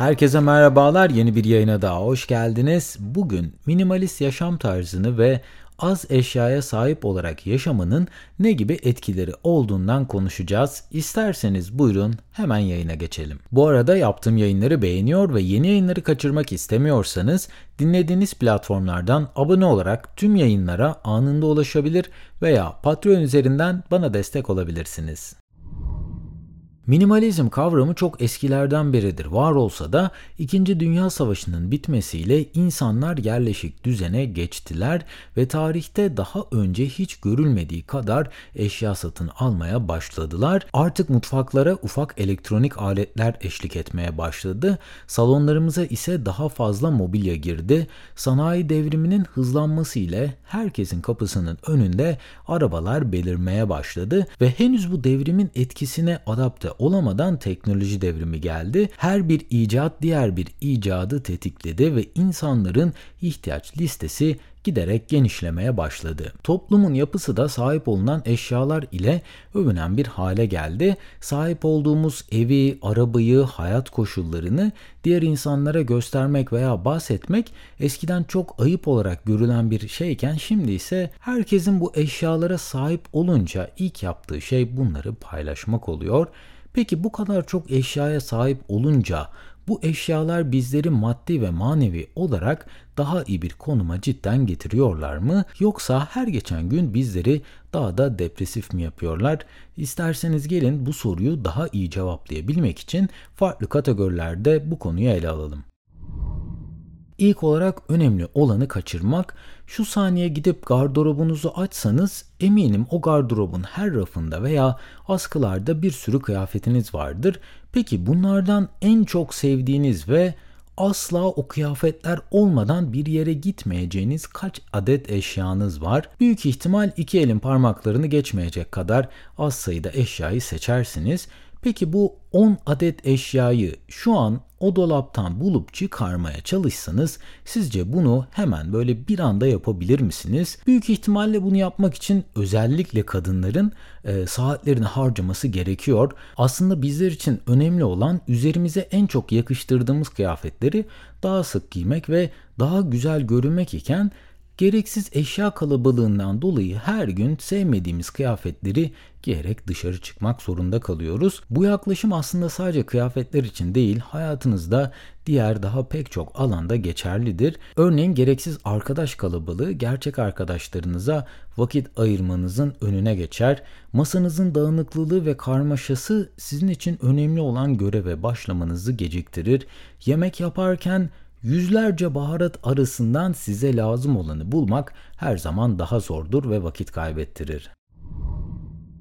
Herkese merhabalar. Yeni bir yayına daha hoş geldiniz. Bugün minimalist yaşam tarzını ve az eşyaya sahip olarak yaşamanın ne gibi etkileri olduğundan konuşacağız. İsterseniz buyurun hemen yayına geçelim. Bu arada yaptığım yayınları beğeniyor ve yeni yayınları kaçırmak istemiyorsanız dinlediğiniz platformlardan abone olarak tüm yayınlara anında ulaşabilir veya Patreon üzerinden bana destek olabilirsiniz. Minimalizm kavramı çok eskilerden beridir var olsa da 2. Dünya Savaşı'nın bitmesiyle insanlar yerleşik düzene geçtiler ve tarihte daha önce hiç görülmediği kadar eşya satın almaya başladılar. Artık mutfaklara ufak elektronik aletler eşlik etmeye başladı. Salonlarımıza ise daha fazla mobilya girdi. Sanayi devriminin hızlanması ile herkesin kapısının önünde arabalar belirmeye başladı ve henüz bu devrimin etkisine adapte olamadan teknoloji devrimi geldi. Her bir icat diğer bir icadı tetikledi ve insanların ihtiyaç listesi giderek genişlemeye başladı. Toplumun yapısı da sahip olunan eşyalar ile övünen bir hale geldi. Sahip olduğumuz evi, arabayı, hayat koşullarını diğer insanlara göstermek veya bahsetmek eskiden çok ayıp olarak görülen bir şeyken şimdi ise herkesin bu eşyalara sahip olunca ilk yaptığı şey bunları paylaşmak oluyor. Peki bu kadar çok eşyaya sahip olunca bu eşyalar bizleri maddi ve manevi olarak daha iyi bir konuma cidden getiriyorlar mı? Yoksa her geçen gün bizleri daha da depresif mi yapıyorlar? İsterseniz gelin bu soruyu daha iyi cevaplayabilmek için farklı kategorilerde bu konuyu ele alalım. İlk olarak önemli olanı kaçırmak. Şu saniye gidip gardırobunuzu açsanız eminim o gardırobun her rafında veya askılarda bir sürü kıyafetiniz vardır. Peki bunlardan en çok sevdiğiniz ve asla o kıyafetler olmadan bir yere gitmeyeceğiniz kaç adet eşyanız var? Büyük ihtimal iki elin parmaklarını geçmeyecek kadar az sayıda eşyayı seçersiniz. Peki bu 10 adet eşyayı şu an o dolaptan bulup çıkarmaya çalışsanız sizce bunu hemen böyle bir anda yapabilir misiniz? Büyük ihtimalle bunu yapmak için özellikle kadınların e, saatlerini harcaması gerekiyor. Aslında bizler için önemli olan üzerimize en çok yakıştırdığımız kıyafetleri daha sık giymek ve daha güzel görünmek iken Gereksiz eşya kalabalığından dolayı her gün sevmediğimiz kıyafetleri giyerek dışarı çıkmak zorunda kalıyoruz. Bu yaklaşım aslında sadece kıyafetler için değil, hayatınızda diğer daha pek çok alanda geçerlidir. Örneğin gereksiz arkadaş kalabalığı gerçek arkadaşlarınıza vakit ayırmanızın önüne geçer. Masanızın dağınıklılığı ve karmaşası sizin için önemli olan göreve başlamanızı geciktirir. Yemek yaparken Yüzlerce baharat arasından size lazım olanı bulmak her zaman daha zordur ve vakit kaybettirir.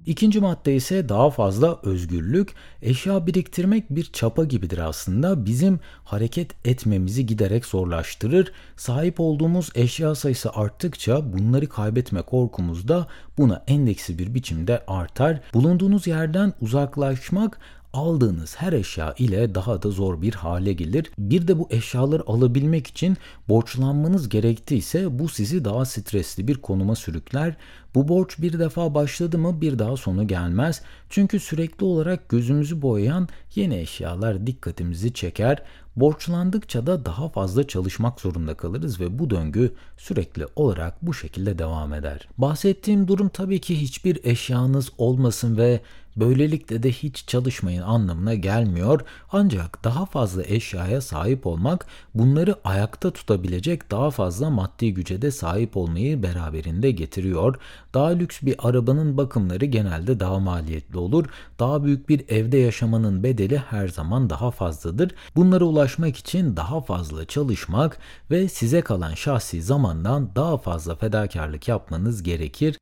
İkinci madde ise daha fazla özgürlük. Eşya biriktirmek bir çapa gibidir aslında. Bizim hareket etmemizi giderek zorlaştırır. Sahip olduğumuz eşya sayısı arttıkça bunları kaybetme korkumuz da buna endeksi bir biçimde artar. Bulunduğunuz yerden uzaklaşmak aldığınız her eşya ile daha da zor bir hale gelir. Bir de bu eşyaları alabilmek için borçlanmanız gerektiyse bu sizi daha stresli bir konuma sürükler. Bu borç bir defa başladı mı bir daha sonu gelmez. Çünkü sürekli olarak gözümüzü boyayan yeni eşyalar dikkatimizi çeker. Borçlandıkça da daha fazla çalışmak zorunda kalırız ve bu döngü sürekli olarak bu şekilde devam eder. Bahsettiğim durum tabii ki hiçbir eşyanız olmasın ve böylelikle de hiç çalışmayın anlamına gelmiyor. Ancak daha fazla eşyaya sahip olmak bunları ayakta tutabilecek daha fazla maddi güce de sahip olmayı beraberinde getiriyor. Daha lüks bir arabanın bakımları genelde daha maliyetli olur. Daha büyük bir evde yaşamanın bedeli her zaman daha fazladır. Bunlara ulaşmak için daha fazla çalışmak ve size kalan şahsi zamandan daha fazla fedakarlık yapmanız gerekir.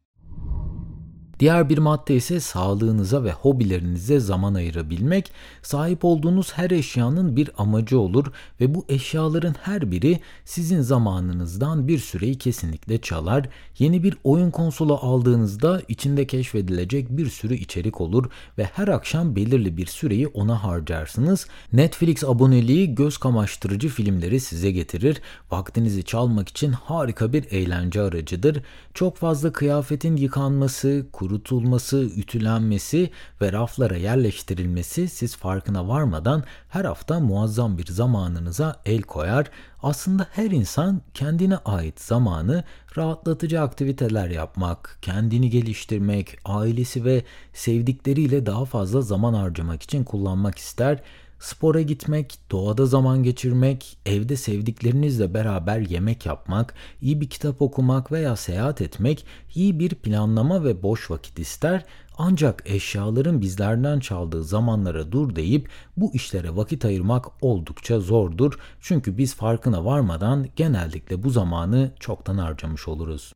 Diğer bir madde ise sağlığınıza ve hobilerinize zaman ayırabilmek. Sahip olduğunuz her eşyanın bir amacı olur ve bu eşyaların her biri sizin zamanınızdan bir süreyi kesinlikle çalar. Yeni bir oyun konsolu aldığınızda içinde keşfedilecek bir sürü içerik olur ve her akşam belirli bir süreyi ona harcarsınız. Netflix aboneliği göz kamaştırıcı filmleri size getirir. Vaktinizi çalmak için harika bir eğlence aracıdır. Çok fazla kıyafetin yıkanması, kurutulması, ütülenmesi ve raflara yerleştirilmesi siz farkına varmadan her hafta muazzam bir zamanınıza el koyar. Aslında her insan kendine ait zamanı rahatlatıcı aktiviteler yapmak, kendini geliştirmek, ailesi ve sevdikleriyle daha fazla zaman harcamak için kullanmak ister. Spora gitmek, doğada zaman geçirmek, evde sevdiklerinizle beraber yemek yapmak, iyi bir kitap okumak veya seyahat etmek iyi bir planlama ve boş vakit ister. Ancak eşyaların bizlerden çaldığı zamanlara dur deyip bu işlere vakit ayırmak oldukça zordur. Çünkü biz farkına varmadan genellikle bu zamanı çoktan harcamış oluruz.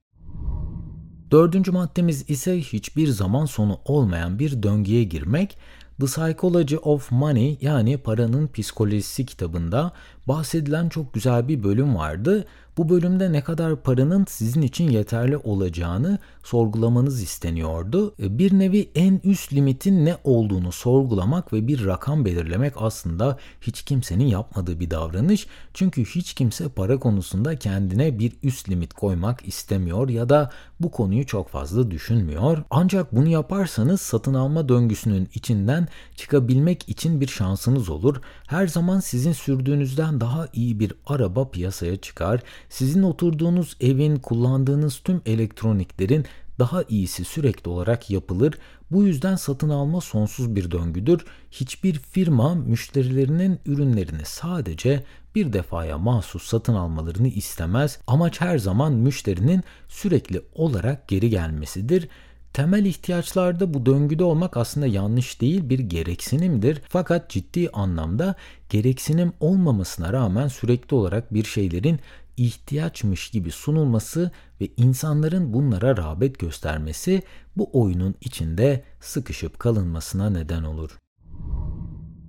Dördüncü maddemiz ise hiçbir zaman sonu olmayan bir döngüye girmek. The Psychology of Money yani paranın psikolojisi kitabında bahsedilen çok güzel bir bölüm vardı. Bu bölümde ne kadar paranın sizin için yeterli olacağını sorgulamanız isteniyordu. E, bir nevi en üst limitin ne olduğunu sorgulamak ve bir rakam belirlemek aslında hiç kimsenin yapmadığı bir davranış. Çünkü hiç kimse para konusunda kendine bir üst limit koymak istemiyor ya da bu konuyu çok fazla düşünmüyor. Ancak bunu yaparsanız satın alma döngüsünün içinden çıkabilmek için bir şansınız olur. Her zaman sizin sürdüğünüzden daha iyi bir araba piyasaya çıkar sizin oturduğunuz evin kullandığınız tüm elektroniklerin daha iyisi sürekli olarak yapılır. Bu yüzden satın alma sonsuz bir döngüdür. Hiçbir firma müşterilerinin ürünlerini sadece bir defaya mahsus satın almalarını istemez. Amaç her zaman müşterinin sürekli olarak geri gelmesidir. Temel ihtiyaçlarda bu döngüde olmak aslında yanlış değil bir gereksinimdir. Fakat ciddi anlamda gereksinim olmamasına rağmen sürekli olarak bir şeylerin ihtiyaçmış gibi sunulması ve insanların bunlara rağbet göstermesi bu oyunun içinde sıkışıp kalınmasına neden olur.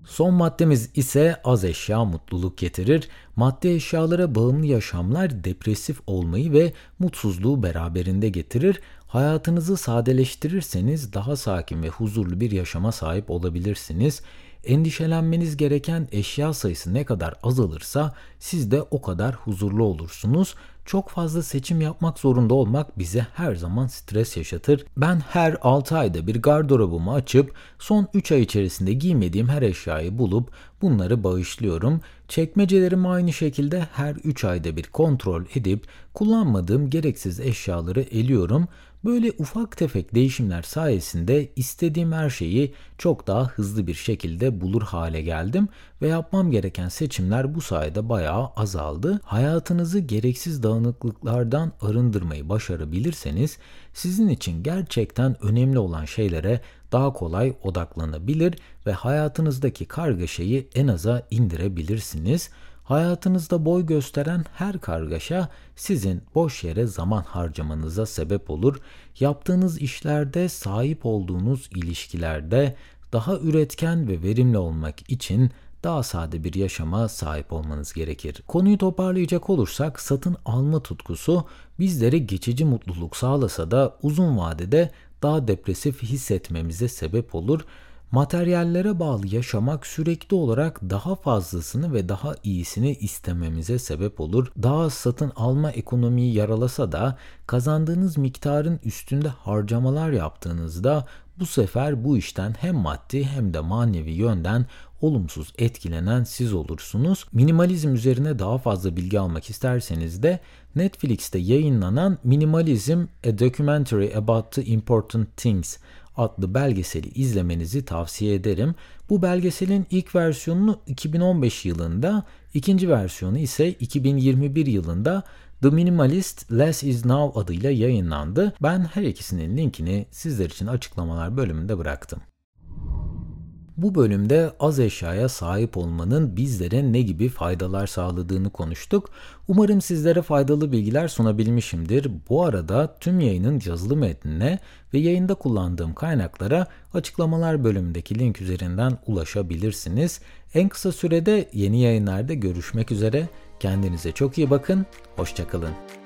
Son maddemiz ise az eşya mutluluk getirir. Maddi eşyalara bağımlı yaşamlar depresif olmayı ve mutsuzluğu beraberinde getirir. Hayatınızı sadeleştirirseniz daha sakin ve huzurlu bir yaşama sahip olabilirsiniz. Endişelenmeniz gereken eşya sayısı ne kadar azalırsa siz de o kadar huzurlu olursunuz. Çok fazla seçim yapmak zorunda olmak bize her zaman stres yaşatır. Ben her 6 ayda bir gardırobumu açıp son 3 ay içerisinde giymediğim her eşyayı bulup bunları bağışlıyorum. Çekmecelerimi aynı şekilde her 3 ayda bir kontrol edip kullanmadığım gereksiz eşyaları eliyorum. Böyle ufak tefek değişimler sayesinde istediğim her şeyi çok daha hızlı bir şekilde bulur hale geldim ve yapmam gereken seçimler bu sayede bayağı azaldı. Hayatınızı gereksiz dağınıklıklardan arındırmayı başarabilirseniz sizin için gerçekten önemli olan şeylere daha kolay odaklanabilir ve hayatınızdaki kargaşayı en aza indirebilirsiniz. Hayatınızda boy gösteren her kargaşa sizin boş yere zaman harcamanıza sebep olur. Yaptığınız işlerde, sahip olduğunuz ilişkilerde daha üretken ve verimli olmak için daha sade bir yaşama sahip olmanız gerekir. Konuyu toparlayacak olursak satın alma tutkusu bizlere geçici mutluluk sağlasa da uzun vadede daha depresif hissetmemize sebep olur Materyallere bağlı yaşamak sürekli olarak daha fazlasını ve daha iyisini istememize sebep olur. Daha satın alma ekonomiyi yaralasa da kazandığınız miktarın üstünde harcamalar yaptığınızda bu sefer bu işten hem maddi hem de manevi yönden olumsuz etkilenen siz olursunuz. Minimalizm üzerine daha fazla bilgi almak isterseniz de Netflix'te yayınlanan Minimalism A Documentary About the Important Things adlı belgeseli izlemenizi tavsiye ederim. Bu belgeselin ilk versiyonunu 2015 yılında, ikinci versiyonu ise 2021 yılında The Minimalist Less Is Now adıyla yayınlandı. Ben her ikisinin linkini sizler için açıklamalar bölümünde bıraktım. Bu bölümde az eşyaya sahip olmanın bizlere ne gibi faydalar sağladığını konuştuk. Umarım sizlere faydalı bilgiler sunabilmişimdir. Bu arada tüm yayının yazılı metnine ve yayında kullandığım kaynaklara açıklamalar bölümündeki link üzerinden ulaşabilirsiniz. En kısa sürede yeni yayınlarda görüşmek üzere. Kendinize çok iyi bakın. Hoşçakalın.